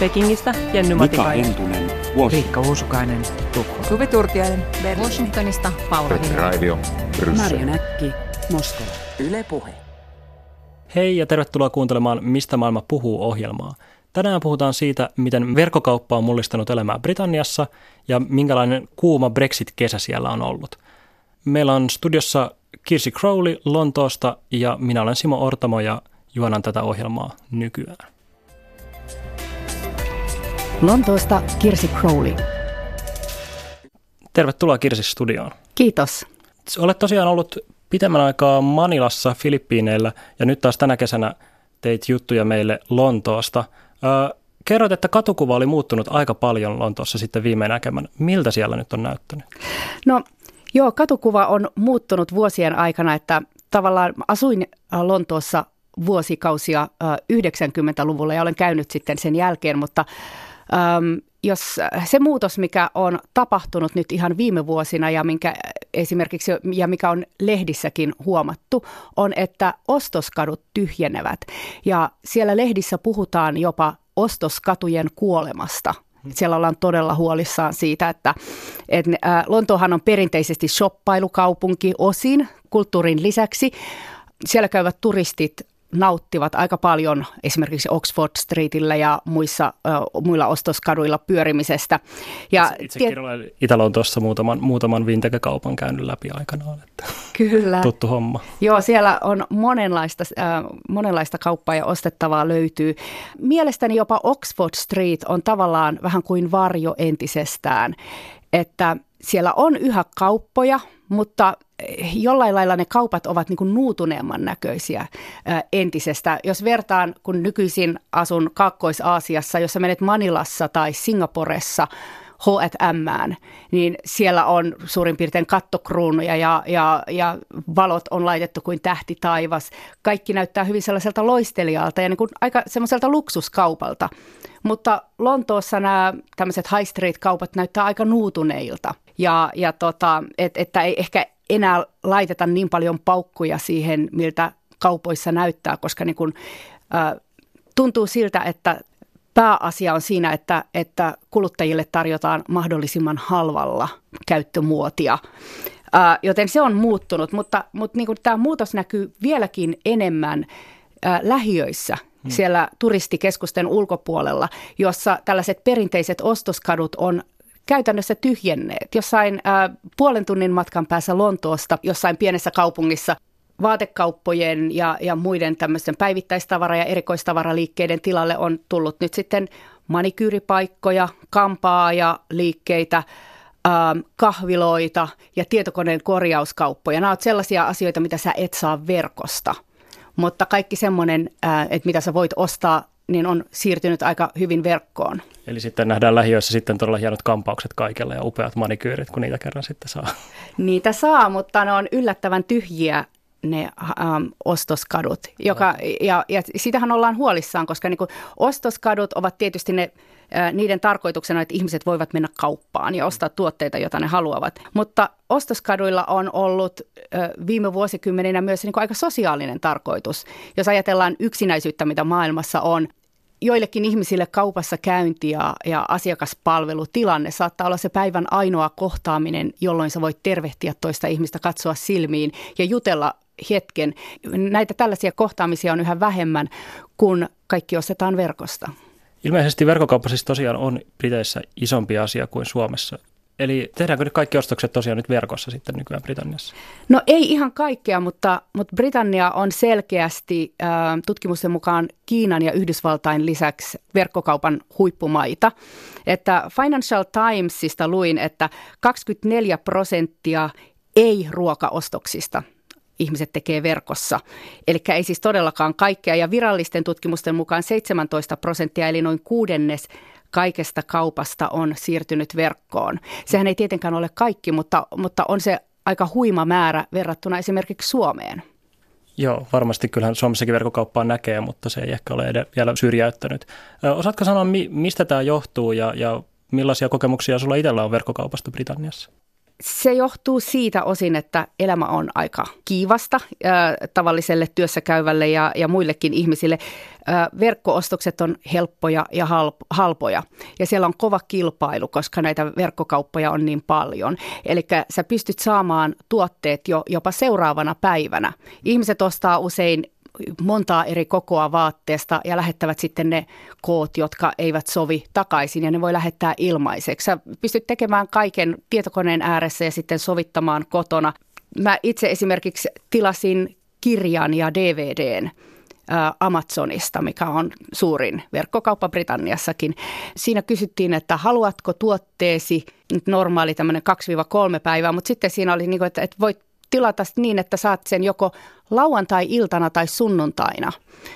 Pekingistä Jenny Mika Matikainen. Hentunen, Riikka Washington. Uusukainen, Tukholma. Suvi Turtiainen. Washingtonista Paula Vinne. Raivio. Marja Näkki, Moskova. Yle Puhe. Hei ja tervetuloa kuuntelemaan Mistä maailma puhuu ohjelmaa. Tänään puhutaan siitä, miten verkkokauppa on mullistanut elämää Britanniassa ja minkälainen kuuma Brexit-kesä siellä on ollut. Meillä on studiossa Kirsi Crowley Lontoosta ja minä olen Simo Ortamo ja juonan tätä ohjelmaa nykyään. Lontoosta Kirsi Crowley. Tervetuloa Kirsi studioon. Kiitos. Olet tosiaan ollut pitemmän aikaa Manilassa Filippiineillä ja nyt taas tänä kesänä teit juttuja meille Lontoosta. Kerroit, että katukuva oli muuttunut aika paljon Lontoossa sitten viimein näkemän. Miltä siellä nyt on näyttänyt? No joo, katukuva on muuttunut vuosien aikana, että tavallaan asuin äh, Lontoossa vuosikausia äh, 90-luvulla ja olen käynyt sitten sen jälkeen, mutta äm, jos äh, se muutos, mikä on tapahtunut nyt ihan viime vuosina ja minkä esimerkiksi ja mikä on lehdissäkin huomattu, on, että ostoskadut tyhjenevät ja siellä lehdissä puhutaan jopa ostoskatujen kuolemasta. Siellä ollaan todella huolissaan siitä, että, että ää, Lontoohan on perinteisesti shoppailukaupunki osin kulttuurin lisäksi. Siellä käyvät turistit nauttivat aika paljon esimerkiksi Oxford Streetillä ja muissa, muilla ostoskaduilla pyörimisestä. Ja Itsekin olen Itä-Lontoossa muutaman, muutaman vintage-kaupan käynyt läpi aikanaan. Että Kyllä. tuttu homma. Joo, siellä on monenlaista, äh, monenlaista kauppaa ja ostettavaa löytyy. Mielestäni jopa Oxford Street on tavallaan vähän kuin varjo entisestään, että siellä on yhä kauppoja, mutta jollain lailla ne kaupat ovat niin kuin nuutuneemman näköisiä äh, entisestä. Jos vertaan, kun nykyisin asun Kaakkois-Aasiassa, jos sä menet Manilassa tai Singaporessa, H&M, niin siellä on suurin piirtein kattokruunuja ja, ja, ja valot on laitettu kuin tähti taivas. Kaikki näyttää hyvin sellaiselta loistelijalta ja niin kuin aika semmoiselta luksuskaupalta. Mutta Lontoossa nämä tämmöiset high street-kaupat näyttää aika nuutuneilta. Ja, ja tota, et, että ei ehkä enää laiteta niin paljon paukkuja siihen, miltä kaupoissa näyttää, koska niin kuin, äh, tuntuu siltä, että pääasia on siinä, että, että kuluttajille tarjotaan mahdollisimman halvalla käyttömuotia. Ää, joten se on muuttunut, mutta, mutta niin kuin tämä muutos näkyy vieläkin enemmän ää, lähiöissä, hmm. siellä turistikeskusten ulkopuolella, jossa tällaiset perinteiset ostoskadut on käytännössä tyhjenneet. Jossain ää, puolen tunnin matkan päässä Lontoosta, jossain pienessä kaupungissa vaatekauppojen ja, ja muiden tämmöisten päivittäistavara- ja erikoistavaraliikkeiden tilalle on tullut nyt sitten manikyyripaikkoja, kampaa ja liikkeitä, ähm, kahviloita ja tietokoneen korjauskauppoja. Nämä ovat sellaisia asioita, mitä sä et saa verkosta. Mutta kaikki semmoinen, äh, että mitä sä voit ostaa, niin on siirtynyt aika hyvin verkkoon. Eli sitten nähdään lähiöissä sitten todella hienot kampaukset kaikille ja upeat manikyyrit, kun niitä kerran sitten saa. Niitä saa, mutta ne on yllättävän tyhjiä ne ähm, ostoskadut. Joka, ja, ja sitähän ollaan huolissaan, koska niin kuin ostoskadut ovat tietysti ne, äh, niiden tarkoituksena, että ihmiset voivat mennä kauppaan ja ostaa tuotteita, joita ne haluavat. Mutta ostoskaduilla on ollut äh, viime vuosikymmeninä myös niin kuin aika sosiaalinen tarkoitus. Jos ajatellaan yksinäisyyttä, mitä maailmassa on, joillekin ihmisille kaupassa käynti ja, ja asiakaspalvelutilanne saattaa olla se päivän ainoa kohtaaminen, jolloin sä voit tervehtiä toista ihmistä, katsoa silmiin ja jutella hetken. Näitä tällaisia kohtaamisia on yhä vähemmän, kun kaikki ostetaan verkosta. Ilmeisesti verkkokauppa siis tosiaan on Briteissä isompi asia kuin Suomessa. Eli tehdäänkö nyt kaikki ostokset tosiaan nyt verkossa sitten nykyään Britanniassa? No ei ihan kaikkea, mutta, mutta Britannia on selkeästi äh, tutkimusten mukaan Kiinan ja Yhdysvaltain lisäksi verkkokaupan huippumaita. Että Financial Timesista luin, että 24 prosenttia ei-ruokaostoksista ihmiset tekee verkossa. Eli ei siis todellakaan kaikkea. Ja virallisten tutkimusten mukaan 17 prosenttia, eli noin kuudennes kaikesta kaupasta on siirtynyt verkkoon. Sehän ei tietenkään ole kaikki, mutta, mutta on se aika huima määrä verrattuna esimerkiksi Suomeen. Joo, varmasti kyllähän Suomessakin verkkokauppaa näkee, mutta se ei ehkä ole ed- vielä syrjäyttänyt. Osaatko sanoa, mi- mistä tämä johtuu ja, ja millaisia kokemuksia sulla itsellä on verkkokaupasta Britanniassa? Se johtuu siitä osin, että elämä on aika kiivasta äh, tavalliselle työssäkäyvälle ja, ja muillekin ihmisille. Äh, verkkoostokset on helppoja ja halp, halpoja ja siellä on kova kilpailu, koska näitä verkkokauppoja on niin paljon. Eli sä pystyt saamaan tuotteet jo jopa seuraavana päivänä. Ihmiset ostaa usein montaa eri kokoa vaatteesta ja lähettävät sitten ne koot, jotka eivät sovi takaisin ja ne voi lähettää ilmaiseksi. Sä pystyt tekemään kaiken tietokoneen ääressä ja sitten sovittamaan kotona. Mä itse esimerkiksi tilasin kirjan ja DVDn Amazonista, mikä on suurin verkkokauppa Britanniassakin. Siinä kysyttiin, että haluatko tuotteesi normaali tämmöinen 2-3 päivää, mutta sitten siinä oli, niin kuin, että, että voit tilata niin, että saat sen joko lauantai-iltana tai sunnuntaina.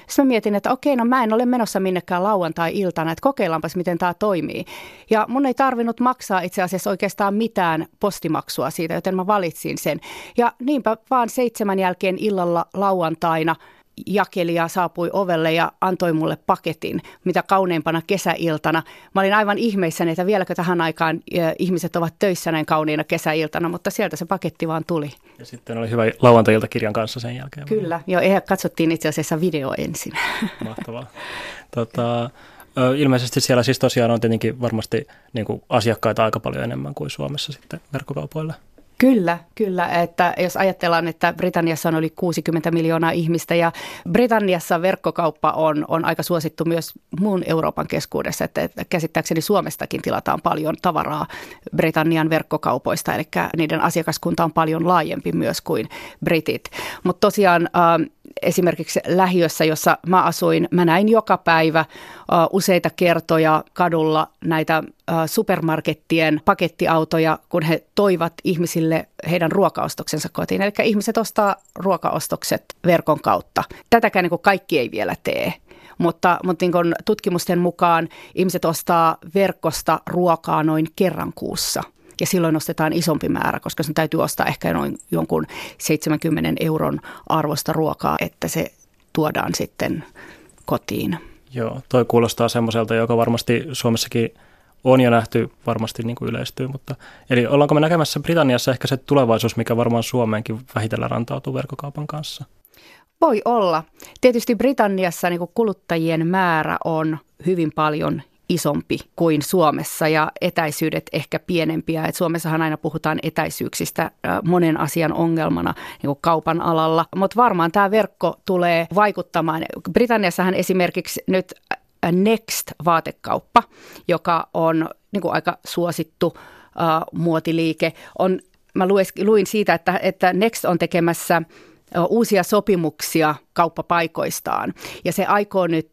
Sitten mä mietin, että okei, no mä en ole menossa minnekään lauantai-iltana, että kokeillaanpas, miten tämä toimii. Ja mun ei tarvinnut maksaa itse asiassa oikeastaan mitään postimaksua siitä, joten mä valitsin sen. Ja niinpä vaan seitsemän jälkeen illalla lauantaina – jakelija saapui ovelle ja antoi mulle paketin, mitä kauneimpana kesäiltana. Mä olin aivan ihmeissäni, että vieläkö tähän aikaan ihmiset ovat töissä näin kauniina kesäiltana, mutta sieltä se paketti vaan tuli. Ja sitten oli hyvä lauantai kirjan kanssa sen jälkeen. Kyllä, joo, katsottiin itse asiassa video ensin. Mahtavaa. Tota, ilmeisesti siellä siis tosiaan on tietenkin varmasti niin kuin asiakkaita aika paljon enemmän kuin Suomessa sitten verkkokaupoilla. Kyllä, kyllä. Että jos ajatellaan, että Britanniassa on yli 60 miljoonaa ihmistä ja Britanniassa verkkokauppa on, on aika suosittu myös muun Euroopan keskuudessa. Että, että käsittääkseni Suomestakin tilataan paljon tavaraa Britannian verkkokaupoista, eli niiden asiakaskunta on paljon laajempi myös kuin britit. Mutta tosiaan äh, esimerkiksi lähiössä, jossa mä asuin, mä näin joka päivä useita kertoja kadulla näitä supermarkettien pakettiautoja, kun he toivat ihmisille heidän ruokaostoksensa kotiin. Eli ihmiset ostaa ruokaostokset verkon kautta. Tätäkään niin kaikki ei vielä tee. Mutta, mutta niin tutkimusten mukaan ihmiset ostaa verkosta ruokaa noin kerran kuussa – ja silloin ostetaan isompi määrä, koska sen täytyy ostaa ehkä noin jonkun 70 euron arvosta ruokaa, että se tuodaan sitten kotiin. Joo, toi kuulostaa semmoiselta, joka varmasti Suomessakin on jo nähty, varmasti niin kuin yleistyy, mutta eli ollaanko me näkemässä Britanniassa ehkä se tulevaisuus, mikä varmaan Suomeenkin vähitellen rantautuu verkkokaupan kanssa? Voi olla. Tietysti Britanniassa niin kuin kuluttajien määrä on hyvin paljon isompi kuin Suomessa ja etäisyydet ehkä pienempiä. Et Suomessahan aina puhutaan etäisyyksistä monen asian ongelmana niin kaupan alalla, mutta varmaan tämä verkko tulee vaikuttamaan. Britanniassahan esimerkiksi nyt Next-vaatekauppa, joka on niin kuin aika suosittu uh, muotiliike, on Mä luin siitä, että, että Next on tekemässä uusia sopimuksia kauppapaikoistaan. Ja se aikoo nyt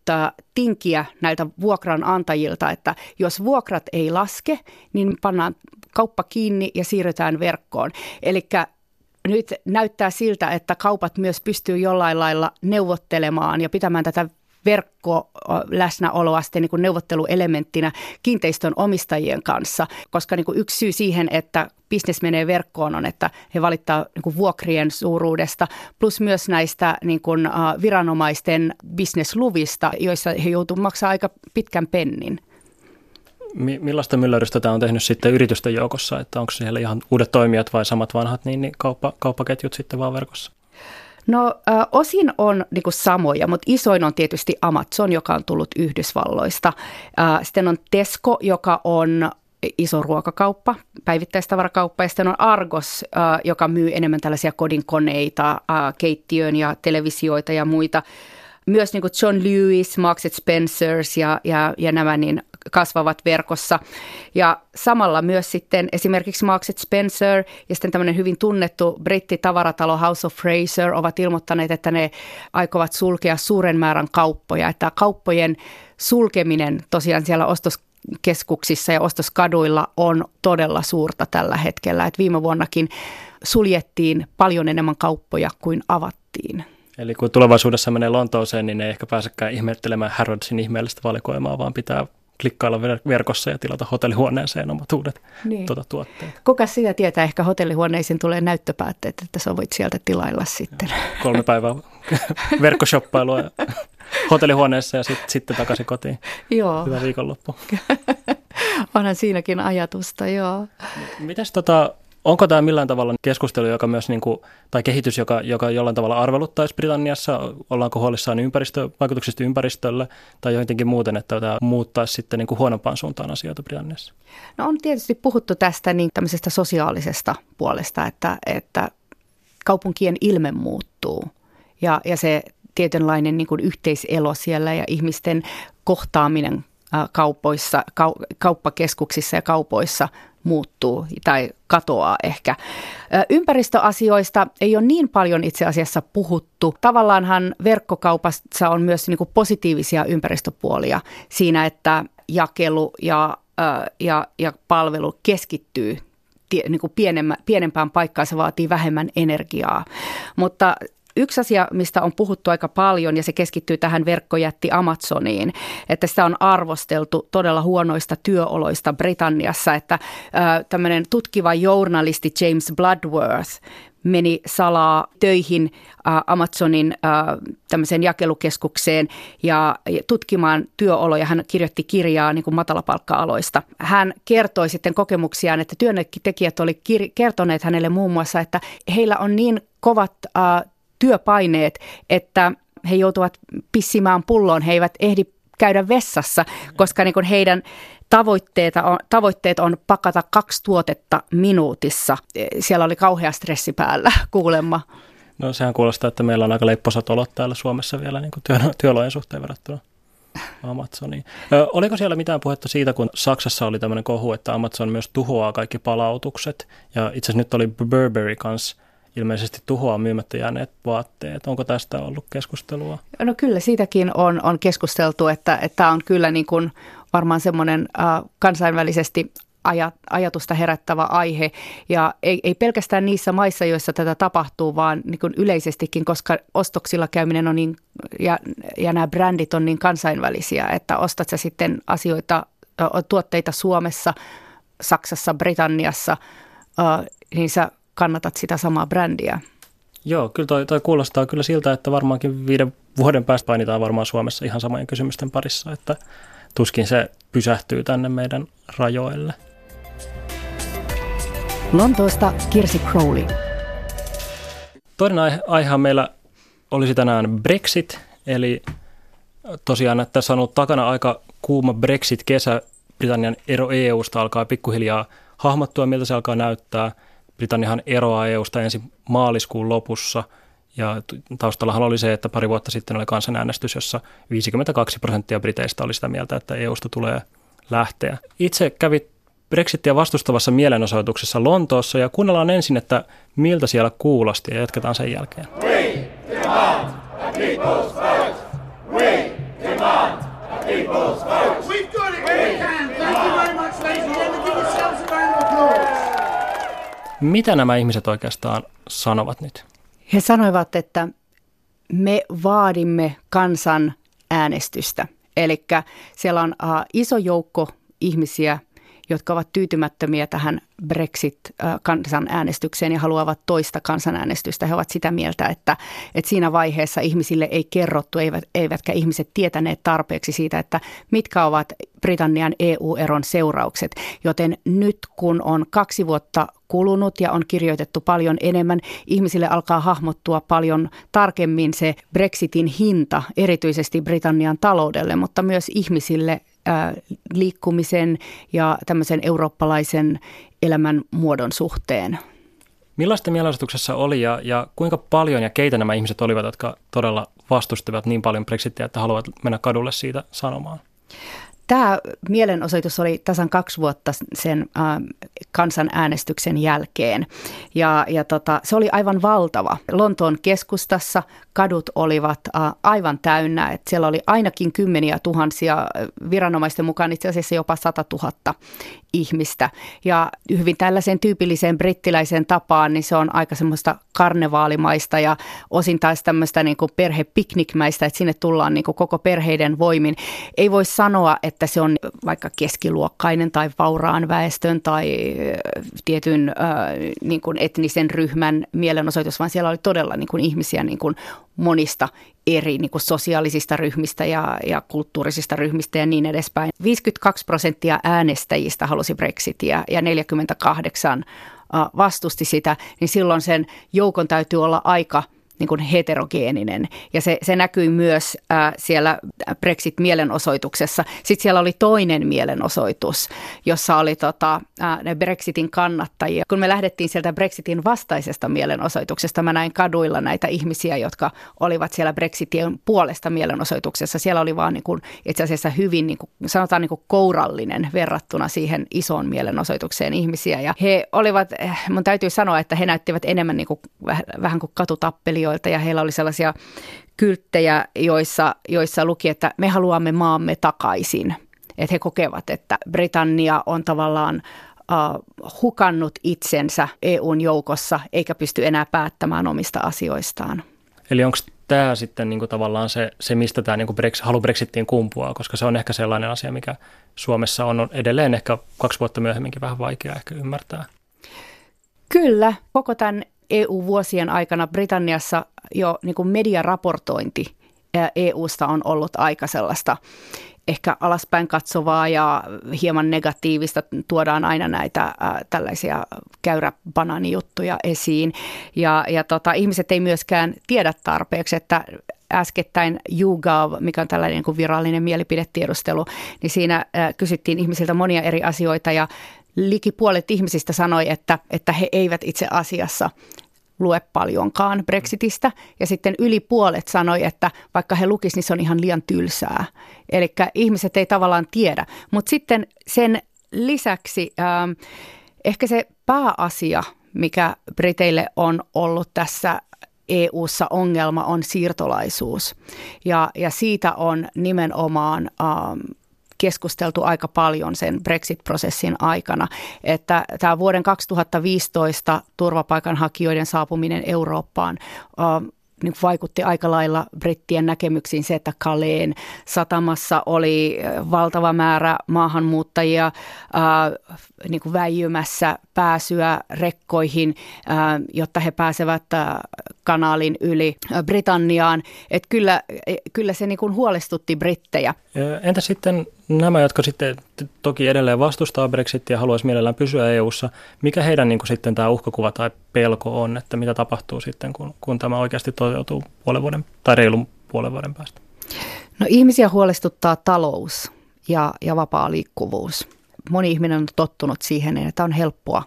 tinkiä näiltä vuokranantajilta, että jos vuokrat ei laske, niin pannaan kauppa kiinni ja siirrytään verkkoon. Eli nyt näyttää siltä, että kaupat myös pystyy jollain lailla neuvottelemaan ja pitämään tätä verkko läsnäoloa sitten niin kuin neuvotteluelementtinä kiinteistön omistajien kanssa, koska niin kuin yksi syy siihen, että bisnes menee verkkoon on, että he valittaa niin kuin vuokrien suuruudesta, plus myös näistä niin kuin, viranomaisten bisnesluvista, joissa he joutuvat maksamaan aika pitkän pennin. Millaista myllerrystä tämä on tehnyt sitten yritysten joukossa, että onko siellä ihan uudet toimijat vai samat vanhat niin, niin kauppa, kauppaketjut sitten vaan verkossa? No ö, osin on niin kuin samoja, mutta isoin on tietysti Amazon, joka on tullut Yhdysvalloista. Ö, sitten on Tesco, joka on iso ruokakauppa, päivittäistavarakauppa ja sitten on Argos, ö, joka myy enemmän tällaisia kodinkoneita, ö, keittiön ja televisioita ja muita myös niin kuin John Lewis, Marks Spencers ja, ja, ja nämä niin kasvavat verkossa. Ja samalla myös sitten esimerkiksi Marks Spencer ja sitten tämmöinen hyvin tunnettu brittitavaratalo House of Fraser ovat ilmoittaneet, että ne aikovat sulkea suuren määrän kauppoja. Että kauppojen sulkeminen tosiaan siellä ostos keskuksissa ja ostoskaduilla on todella suurta tällä hetkellä. Et viime vuonnakin suljettiin paljon enemmän kauppoja kuin avattiin. Eli kun tulevaisuudessa menee Lontooseen, niin ei ehkä pääsekään ihmettelemään Harrodsin ihmeellistä valikoimaa, vaan pitää klikkailla verkossa ja tilata hotellihuoneeseen omat uudet niin. tuota, tuotteet. Kuka sitä tietää? Ehkä hotellihuoneisiin tulee näyttöpäätteet, että sä voit sieltä tilailla sitten. Ja, kolme päivää verkkoshoppailua hotellihuoneessa ja sit, sitten takaisin kotiin. Joo. Hyvä viikonloppu. Onhan siinäkin ajatusta, joo. Mites tota, Onko tämä millään tavalla keskustelu, joka myös, niin kuin, tai kehitys, joka, joka jollain tavalla arveluttaisi Britanniassa? Ollaanko huolissaan ympäristö, vaikutuksista ympäristölle tai jotenkin muuten, että tämä muuttaisi sitten niin kuin huonompaan suuntaan asioita Britanniassa? No on tietysti puhuttu tästä niin tämmöisestä sosiaalisesta puolesta, että, että kaupunkien ilme muuttuu ja, ja se tietynlainen niin kuin yhteiselo siellä ja ihmisten kohtaaminen kaupoissa, kauppakeskuksissa ja kaupoissa muuttuu tai katoaa ehkä. Ympäristöasioista ei ole niin paljon itse asiassa puhuttu. Tavallaanhan verkkokaupassa on myös niin kuin positiivisia ympäristöpuolia siinä, että jakelu ja, ja, ja palvelu keskittyy niin kuin pienempään paikkaan, se vaatii vähemmän energiaa. Mutta Yksi asia, mistä on puhuttu aika paljon ja se keskittyy tähän verkkojätti Amazoniin, että sitä on arvosteltu todella huonoista työoloista Britanniassa, että tämmöinen tutkiva journalisti James Bloodworth meni salaa töihin Amazonin tämmöiseen jakelukeskukseen ja tutkimaan työoloja. Hän kirjoitti kirjaa niin kuin matalapalkka-aloista. Hän kertoi sitten kokemuksiaan, että työntekijät oli kertoneet hänelle muun muassa, että heillä on niin kovat työpaineet, että he joutuvat pissimään pulloon, he eivät ehdi käydä vessassa, koska niin heidän tavoitteita on, tavoitteet on pakata kaksi tuotetta minuutissa. Siellä oli kauhea stressi päällä kuulemma. No sehän kuulostaa, että meillä on aika lepposat olot täällä Suomessa vielä niin työ, työolojen suhteen verrattuna Amazoniin. Ö, oliko siellä mitään puhetta siitä, kun Saksassa oli tämmöinen kohu, että Amazon myös tuhoaa kaikki palautukset? Ja itse asiassa nyt oli Burberry kanssa ilmeisesti tuhoaa myymättä jääneet vaatteet. Onko tästä ollut keskustelua? No kyllä siitäkin on, on keskusteltu, että tämä on kyllä niin kuin varmaan semmoinen äh, kansainvälisesti ajatusta herättävä aihe. Ja ei, ei pelkästään niissä maissa, joissa tätä tapahtuu, vaan niin kuin yleisestikin, koska ostoksilla käyminen on niin, ja, ja nämä brändit on niin kansainvälisiä, että ostat sä sitten asioita, tuotteita Suomessa, Saksassa, Britanniassa, niin sä kannatat sitä samaa brändiä. Joo, kyllä toi, toi kuulostaa kyllä siltä, että varmaankin viiden vuoden päästä painitaan varmaan Suomessa ihan samojen kysymysten parissa, että tuskin se pysähtyy tänne meidän rajoille. Lontoosta Kirsi Crowley. Toinen aihe, aihe meillä olisi tänään Brexit, eli tosiaan että tässä on ollut takana aika kuuma Brexit-kesä. Britannian ero EUsta alkaa pikkuhiljaa hahmottua, miltä se alkaa näyttää – Britanniahan eroaa EUsta ensi maaliskuun lopussa ja taustallahan oli se, että pari vuotta sitten oli kansanäänestys, jossa 52 prosenttia briteistä oli sitä mieltä, että EUsta tulee lähteä. Itse kävi Brexitia vastustavassa mielenosoituksessa Lontoossa ja kuunnellaan ensin, että miltä siellä kuulosti ja jatketaan sen jälkeen. We demand a people's vote. We demand a people's vote. Mitä nämä ihmiset oikeastaan sanovat nyt? He sanoivat, että me vaadimme kansan äänestystä. Eli siellä on uh, iso joukko ihmisiä, jotka ovat tyytymättömiä tähän Brexit-kansanäänestykseen ja haluavat toista kansanäänestystä. He ovat sitä mieltä, että, että siinä vaiheessa ihmisille ei kerrottu, eivät, eivätkä ihmiset tietäneet tarpeeksi siitä, että mitkä ovat Britannian EU-eron seuraukset. Joten nyt kun on kaksi vuotta kulunut ja on kirjoitettu paljon enemmän, ihmisille alkaa hahmottua paljon tarkemmin se Brexitin hinta, erityisesti Britannian taloudelle, mutta myös ihmisille liikkumisen ja tämmöisen eurooppalaisen elämän muodon suhteen. Millaista mielenosoituksessa oli ja, ja kuinka paljon ja keitä nämä ihmiset olivat, jotka todella vastustivat niin paljon Brexitia, että haluavat mennä kadulle siitä sanomaan? Tämä mielenosoitus oli tasan kaksi vuotta sen äh, kansanäänestyksen jälkeen ja, ja tota, se oli aivan valtava. Lontoon keskustassa kadut olivat äh, aivan täynnä, että siellä oli ainakin kymmeniä tuhansia viranomaisten mukaan itse asiassa jopa 100 000 ihmistä. Ja hyvin tällaiseen tyypilliseen brittiläiseen tapaan, niin se on aika semmoista karnevaalimaista ja osin taas tämmöistä niin perhepiknikmäistä, että sinne tullaan niin kuin koko perheiden voimin. Ei voi sanoa, että se on vaikka keskiluokkainen tai vauraan väestön tai tietyn äh, niin kuin etnisen ryhmän mielenosoitus, vaan siellä oli todella niin kuin ihmisiä niin kuin monista eri niin kuin sosiaalisista ryhmistä ja, ja kulttuurisista ryhmistä ja niin edespäin. 52 prosenttia äänestäjistä halusi Brexitia ja 48 vastusti sitä, niin silloin sen joukon täytyy olla aika – niin kuin heterogeeninen. Ja se, se näkyi myös äh, siellä Brexit-mielenosoituksessa. Sitten siellä oli toinen mielenosoitus, jossa oli tota, äh, ne Brexitin kannattajia. Kun me lähdettiin sieltä Brexitin vastaisesta mielenosoituksesta, mä näin kaduilla näitä ihmisiä, jotka olivat siellä Brexitin puolesta mielenosoituksessa. Siellä oli vaan niin kuin, itse asiassa hyvin, niin kuin, sanotaan niin kuin kourallinen verrattuna siihen isoon mielenosoitukseen ihmisiä. Ja he olivat, eh, mun täytyy sanoa, että he näyttivät enemmän niin kuin, vähän kuin katutappeli taiteilijoilta ja heillä oli sellaisia kylttejä, joissa, joissa luki, että me haluamme maamme takaisin. Että he kokevat, että Britannia on tavallaan uh, hukannut itsensä EUn joukossa eikä pysty enää päättämään omista asioistaan. Eli onko tämä sitten niin kuin tavallaan se, se, mistä tämä niin kuin Brexit, halu Brexittiin kumpuaa, koska se on ehkä sellainen asia, mikä Suomessa on edelleen ehkä kaksi vuotta myöhemminkin vähän vaikea ehkä ymmärtää. Kyllä, koko tämän EU-vuosien aikana Britanniassa jo niin kuin mediaraportointi EUsta on ollut aika sellaista ehkä alaspäin katsovaa ja hieman negatiivista. Tuodaan aina näitä äh, tällaisia käyräbanaanijuttuja esiin. Ja, ja tota, ihmiset ei myöskään tiedä tarpeeksi, että äskettäin YouGov, mikä on tällainen niin kuin virallinen mielipidetiedustelu, niin siinä äh, kysyttiin ihmisiltä monia eri asioita ja liki puolet ihmisistä sanoi, että, että he eivät itse asiassa lue paljonkaan Brexitistä. Ja sitten yli puolet sanoi, että vaikka he lukisivat, niin se on ihan liian tylsää. Eli ihmiset ei tavallaan tiedä. Mutta sitten sen lisäksi ähm, ehkä se pääasia, mikä Briteille on ollut tässä EU:ssa ongelma on siirtolaisuus. Ja, ja siitä on nimenomaan ähm, keskusteltu aika paljon sen Brexit-prosessin aikana, että tämä vuoden 2015 turvapaikanhakijoiden saapuminen Eurooppaan niin vaikutti aika lailla brittien näkemyksiin se, että Kaleen satamassa oli valtava määrä maahanmuuttajia niin kuin väijymässä pääsyä rekkoihin, jotta he pääsevät ää, kanaalin yli Britanniaan. Et kyllä, e, kyllä se niin kuin huolestutti brittejä. Entä sitten nämä, jotka sitten toki edelleen vastustaa Brexitia ja haluaisi mielellään pysyä EU:ssa, mikä heidän niin kuin sitten tämä uhkakuva tai pelko on, että mitä tapahtuu sitten, kun, kun tämä oikeasti toteutuu puolen vuoden tai reilun puolen vuoden päästä? No ihmisiä huolestuttaa talous ja, ja vapaa liikkuvuus. Moni ihminen on tottunut siihen, että on helppoa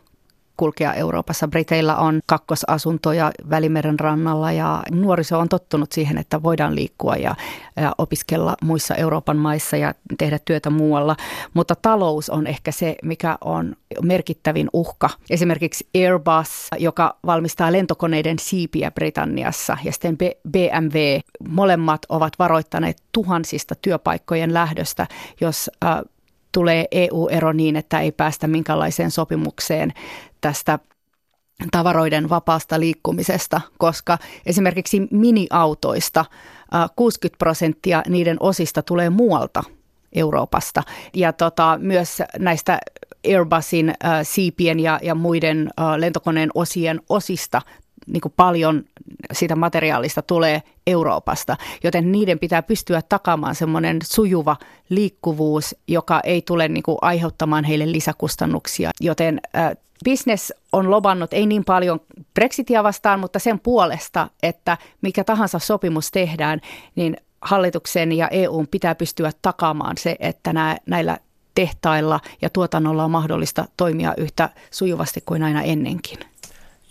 kulkea Euroopassa. Briteillä on kakkosasuntoja Välimeren rannalla ja nuoriso on tottunut siihen, että voidaan liikkua ja, ja opiskella muissa Euroopan maissa ja tehdä työtä muualla. Mutta talous on ehkä se, mikä on merkittävin uhka. Esimerkiksi Airbus, joka valmistaa lentokoneiden siipiä Britanniassa ja sitten BMW, molemmat ovat varoittaneet tuhansista työpaikkojen lähdöstä, jos äh, tulee EU-ero niin, että ei päästä minkälaiseen sopimukseen tästä tavaroiden vapaasta liikkumisesta, koska esimerkiksi miniautoista 60 prosenttia niiden osista tulee muualta Euroopasta. Ja tota, myös näistä Airbusin äh, siipien ja, ja muiden äh, lentokoneen osien osista niin kuin paljon siitä materiaalista tulee Euroopasta, joten niiden pitää pystyä takaamaan semmoinen sujuva liikkuvuus, joka ei tule niin kuin aiheuttamaan heille lisäkustannuksia. Joten äh, business on lobannut ei niin paljon Brexitia vastaan, mutta sen puolesta, että mikä tahansa sopimus tehdään, niin hallituksen ja EUn pitää pystyä takaamaan se, että nää, näillä tehtailla ja tuotannolla on mahdollista toimia yhtä sujuvasti kuin aina ennenkin.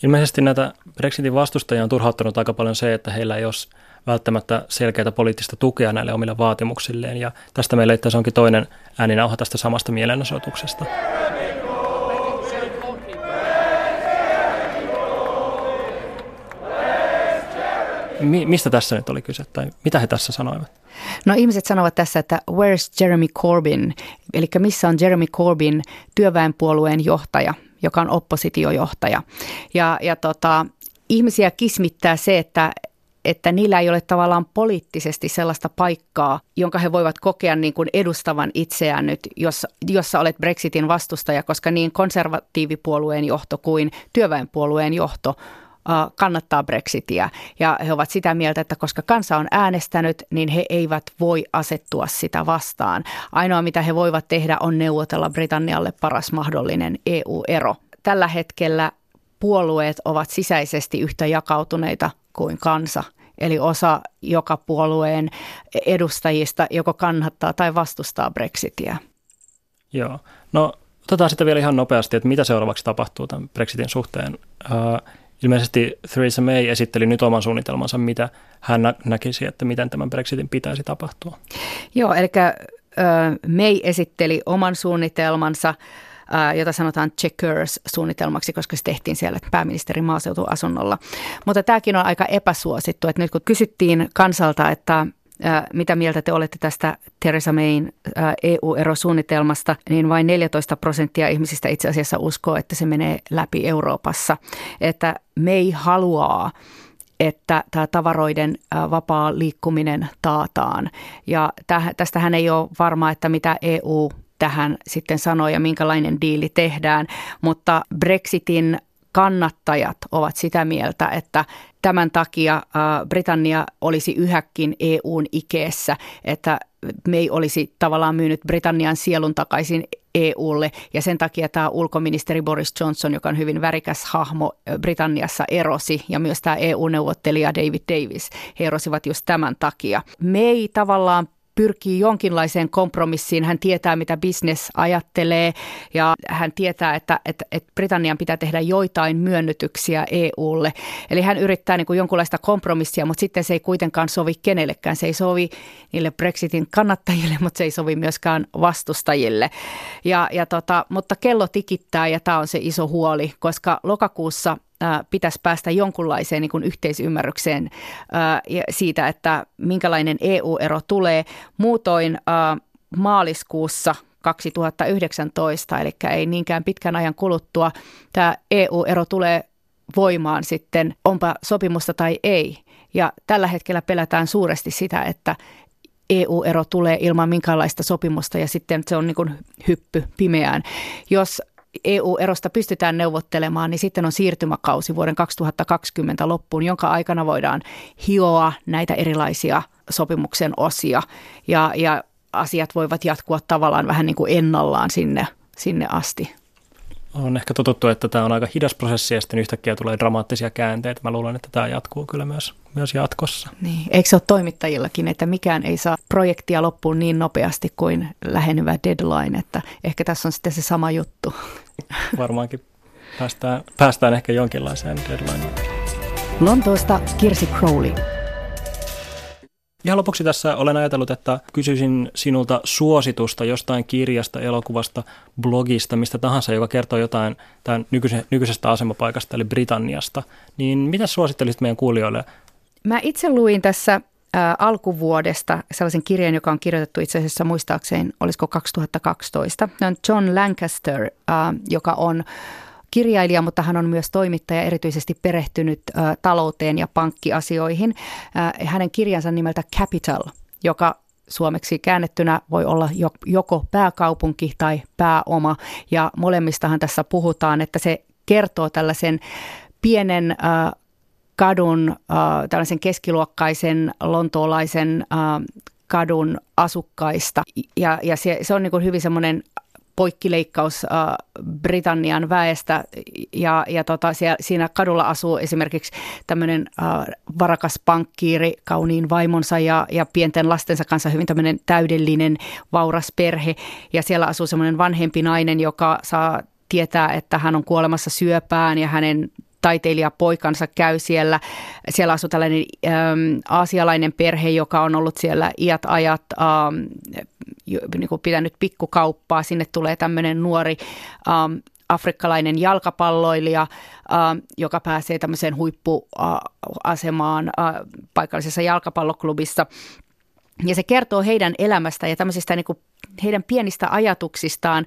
Ilmeisesti näitä Brexitin vastustajia on turhauttanut aika paljon se, että heillä ei ole välttämättä selkeää poliittista tukea näille omille vaatimuksilleen. Ja tästä meillä itse onkin toinen ääninauha tästä samasta mielenosoituksesta. Mi- mistä tässä nyt oli kyse tai mitä he tässä sanoivat? No ihmiset sanovat tässä, että where's Jeremy Corbyn, eli missä on Jeremy Corbyn työväenpuolueen johtaja, joka on oppositiojohtaja. Ja, ja tota, ihmisiä kismittää se, että, että niillä ei ole tavallaan poliittisesti sellaista paikkaa, jonka he voivat kokea niin kuin edustavan itseään nyt, jos, jossa olet Brexitin vastustaja, koska niin konservatiivipuolueen johto kuin työväenpuolueen johto kannattaa Brexitia. Ja he ovat sitä mieltä, että koska kansa on äänestänyt, niin he eivät voi asettua sitä vastaan. Ainoa mitä he voivat tehdä on neuvotella Britannialle paras mahdollinen EU-ero. Tällä hetkellä puolueet ovat sisäisesti yhtä jakautuneita kuin kansa. Eli osa joka puolueen edustajista joko kannattaa tai vastustaa Brexitia. Joo. No otetaan sitten vielä ihan nopeasti, että mitä seuraavaksi tapahtuu tämän Brexitin suhteen. Ilmeisesti Theresa May esitteli nyt oman suunnitelmansa, mitä hän nä- näkisi, että miten tämän Brexitin pitäisi tapahtua. Joo, eli May esitteli oman suunnitelmansa – jota sanotaan Checkers-suunnitelmaksi, koska se tehtiin siellä pääministerin maaseutuasunnolla. Mutta tämäkin on aika epäsuosittu, että nyt kun kysyttiin kansalta, että mitä mieltä te olette tästä Theresa Mayn EU-erosuunnitelmasta, niin vain 14 prosenttia ihmisistä itse asiassa uskoo, että se menee läpi Euroopassa. Että May haluaa että tämä tavaroiden vapaa liikkuminen taataan. Ja tästähän ei ole varmaa, että mitä EU tähän sitten sanoi ja minkälainen diili tehdään, mutta Brexitin kannattajat ovat sitä mieltä, että tämän takia Britannia olisi yhäkin EUn ikeessä, että me ei olisi tavallaan myynyt Britannian sielun takaisin EUlle ja sen takia tämä ulkoministeri Boris Johnson, joka on hyvin värikäs hahmo Britanniassa, erosi ja myös tämä EU-neuvottelija David Davis, he erosivat just tämän takia. Me ei tavallaan pyrkii jonkinlaiseen kompromissiin. Hän tietää, mitä business ajattelee ja hän tietää, että, että, että Britannian pitää tehdä joitain myönnytyksiä EUlle. Eli hän yrittää niin kuin jonkunlaista kompromissia, mutta sitten se ei kuitenkaan sovi kenellekään. Se ei sovi niille Brexitin kannattajille, mutta se ei sovi myöskään vastustajille. Ja, ja tota, mutta kello tikittää ja tämä on se iso huoli, koska lokakuussa – pitäisi päästä jonkunlaiseen niin kuin yhteisymmärrykseen siitä, että minkälainen EU-ero tulee. Muutoin maaliskuussa 2019, eli ei niinkään pitkän ajan kuluttua, tämä EU-ero tulee voimaan sitten, onpa sopimusta tai ei. Ja tällä hetkellä pelätään suuresti sitä, että EU-ero tulee ilman minkäänlaista sopimusta ja sitten se on niin kuin hyppy pimeään. Jos EU-erosta pystytään neuvottelemaan, niin sitten on siirtymäkausi vuoden 2020 loppuun, jonka aikana voidaan hioa näitä erilaisia sopimuksen osia ja, ja asiat voivat jatkua tavallaan vähän niin kuin ennallaan sinne, sinne asti. On ehkä totuttu, että tämä on aika hidas prosessi ja sitten yhtäkkiä tulee dramaattisia käänteitä. Mä luulen, että tämä jatkuu kyllä myös, myös jatkossa. Niin. Eikö se ole toimittajillakin, että mikään ei saa projektia loppuun niin nopeasti kuin lähenevä deadline, että ehkä tässä on sitten se sama juttu. Varmaankin päästään, päästään ehkä jonkinlaiseen deadlineen. Lontoosta Kirsi Crowley. Ihan lopuksi tässä olen ajatellut, että kysyisin sinulta suositusta jostain kirjasta, elokuvasta, blogista, mistä tahansa, joka kertoo jotain tämän nykyisestä asemapaikasta, eli Britanniasta. Niin mitä suosittelisit meidän kuulijoille? Mä itse luin tässä ä, alkuvuodesta sellaisen kirjan, joka on kirjoitettu itse asiassa muistaakseen, olisiko 2012. Ne on John Lancaster, ä, joka on kirjailija, mutta hän on myös toimittaja, erityisesti perehtynyt ä, talouteen ja pankkiasioihin. Ä, hänen kirjansa nimeltä Capital, joka suomeksi käännettynä voi olla joko pääkaupunki tai pääoma. Ja molemmistahan tässä puhutaan, että se kertoo tällaisen pienen äh, kadun, äh, tällaisen keskiluokkaisen lontoolaisen äh, kadun asukkaista. Ja, ja se, se on niin kuin hyvin semmoinen poikkileikkaus äh, Britannian väestä ja, ja tota, siellä, siinä kadulla asuu esimerkiksi tämmöinen äh, varakas pankkiiri kauniin vaimonsa ja, ja pienten lastensa kanssa hyvin tämmöinen täydellinen vauras perhe ja siellä asuu semmoinen vanhempi nainen, joka saa tietää, että hän on kuolemassa syöpään ja hänen taiteilijapoikansa käy siellä. Siellä asuu tällainen äm, aasialainen perhe, joka on ollut siellä iät ajat äm, niin kuin pitänyt pikkukauppaa. Sinne tulee tämmöinen nuori äm, afrikkalainen jalkapalloilija, äh, joka pääsee tämmöiseen huippuasemaan äh, paikallisessa jalkapalloklubissa. Ja se kertoo heidän elämästä ja tämmöisistä niin kuin heidän pienistä ajatuksistaan,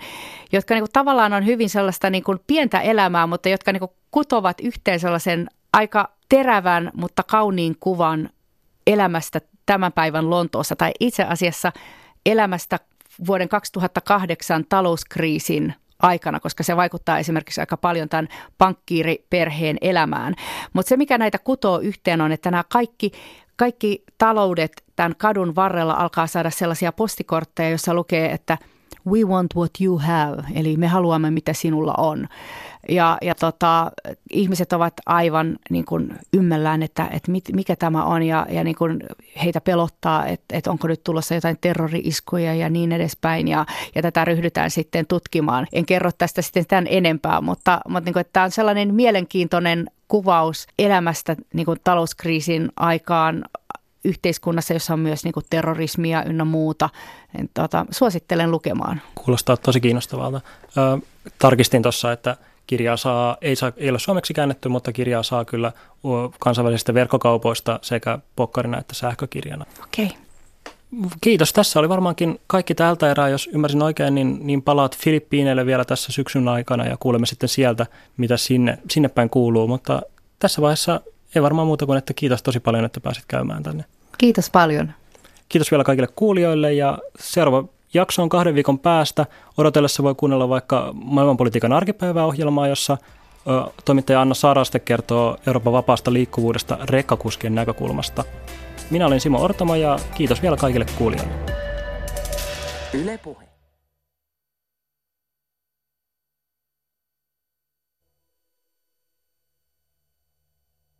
jotka niin kuin tavallaan on hyvin sellaista niin kuin pientä elämää, mutta jotka niin kuin kutovat yhteen sellaisen aika terävän, mutta kauniin kuvan elämästä tämän päivän Lontoossa tai itse asiassa elämästä vuoden 2008 talouskriisin aikana, koska se vaikuttaa esimerkiksi aika paljon tämän pankkiiriperheen elämään. Mutta se, mikä näitä kutoo yhteen on, että nämä kaikki, kaikki taloudet tämän kadun varrella alkaa saada sellaisia postikortteja, joissa lukee, että We want what you have, eli me haluamme mitä sinulla on. Ja, ja tota, ihmiset ovat aivan niin kuin ymmällään, että, että mit, mikä tämä on ja, ja niin kuin heitä pelottaa, että, että onko nyt tulossa jotain terrori-iskuja ja niin edespäin. Ja, ja tätä ryhdytään sitten tutkimaan. En kerro tästä sitten tämän enempää, mutta, mutta niin kuin, että tämä on sellainen mielenkiintoinen kuvaus elämästä niin kuin talouskriisin aikaan yhteiskunnassa, jossa on myös niin kuin terrorismia ynnä muuta. En, tota, suosittelen lukemaan. Kuulostaa tosi kiinnostavalta. Ö, tarkistin tuossa, että kirjaa saa, ei, saa, ei ole suomeksi käännetty, mutta kirjaa saa kyllä kansainvälisistä verkkokaupoista sekä pokkarina että sähkökirjana. Okei. Okay. Kiitos. Tässä oli varmaankin kaikki tältä erää. Jos ymmärsin oikein, niin, niin palaat Filippiineille vielä tässä syksyn aikana ja kuulemme sitten sieltä, mitä sinne, sinne päin kuuluu. Mutta tässä vaiheessa ei varmaan muuta kuin, että kiitos tosi paljon, että pääsit käymään tänne. Kiitos paljon. Kiitos vielä kaikille kuulijoille ja seuraava jakso on kahden viikon päästä. Odotellessa voi kuunnella vaikka maailmanpolitiikan arkipäiväohjelmaa, jossa toimittaja Anna Saraste kertoo Euroopan vapaasta liikkuvuudesta rekkakuskien näkökulmasta. Minä olen Simo Ortama ja kiitos vielä kaikille kuulijoille. Yle Puhe.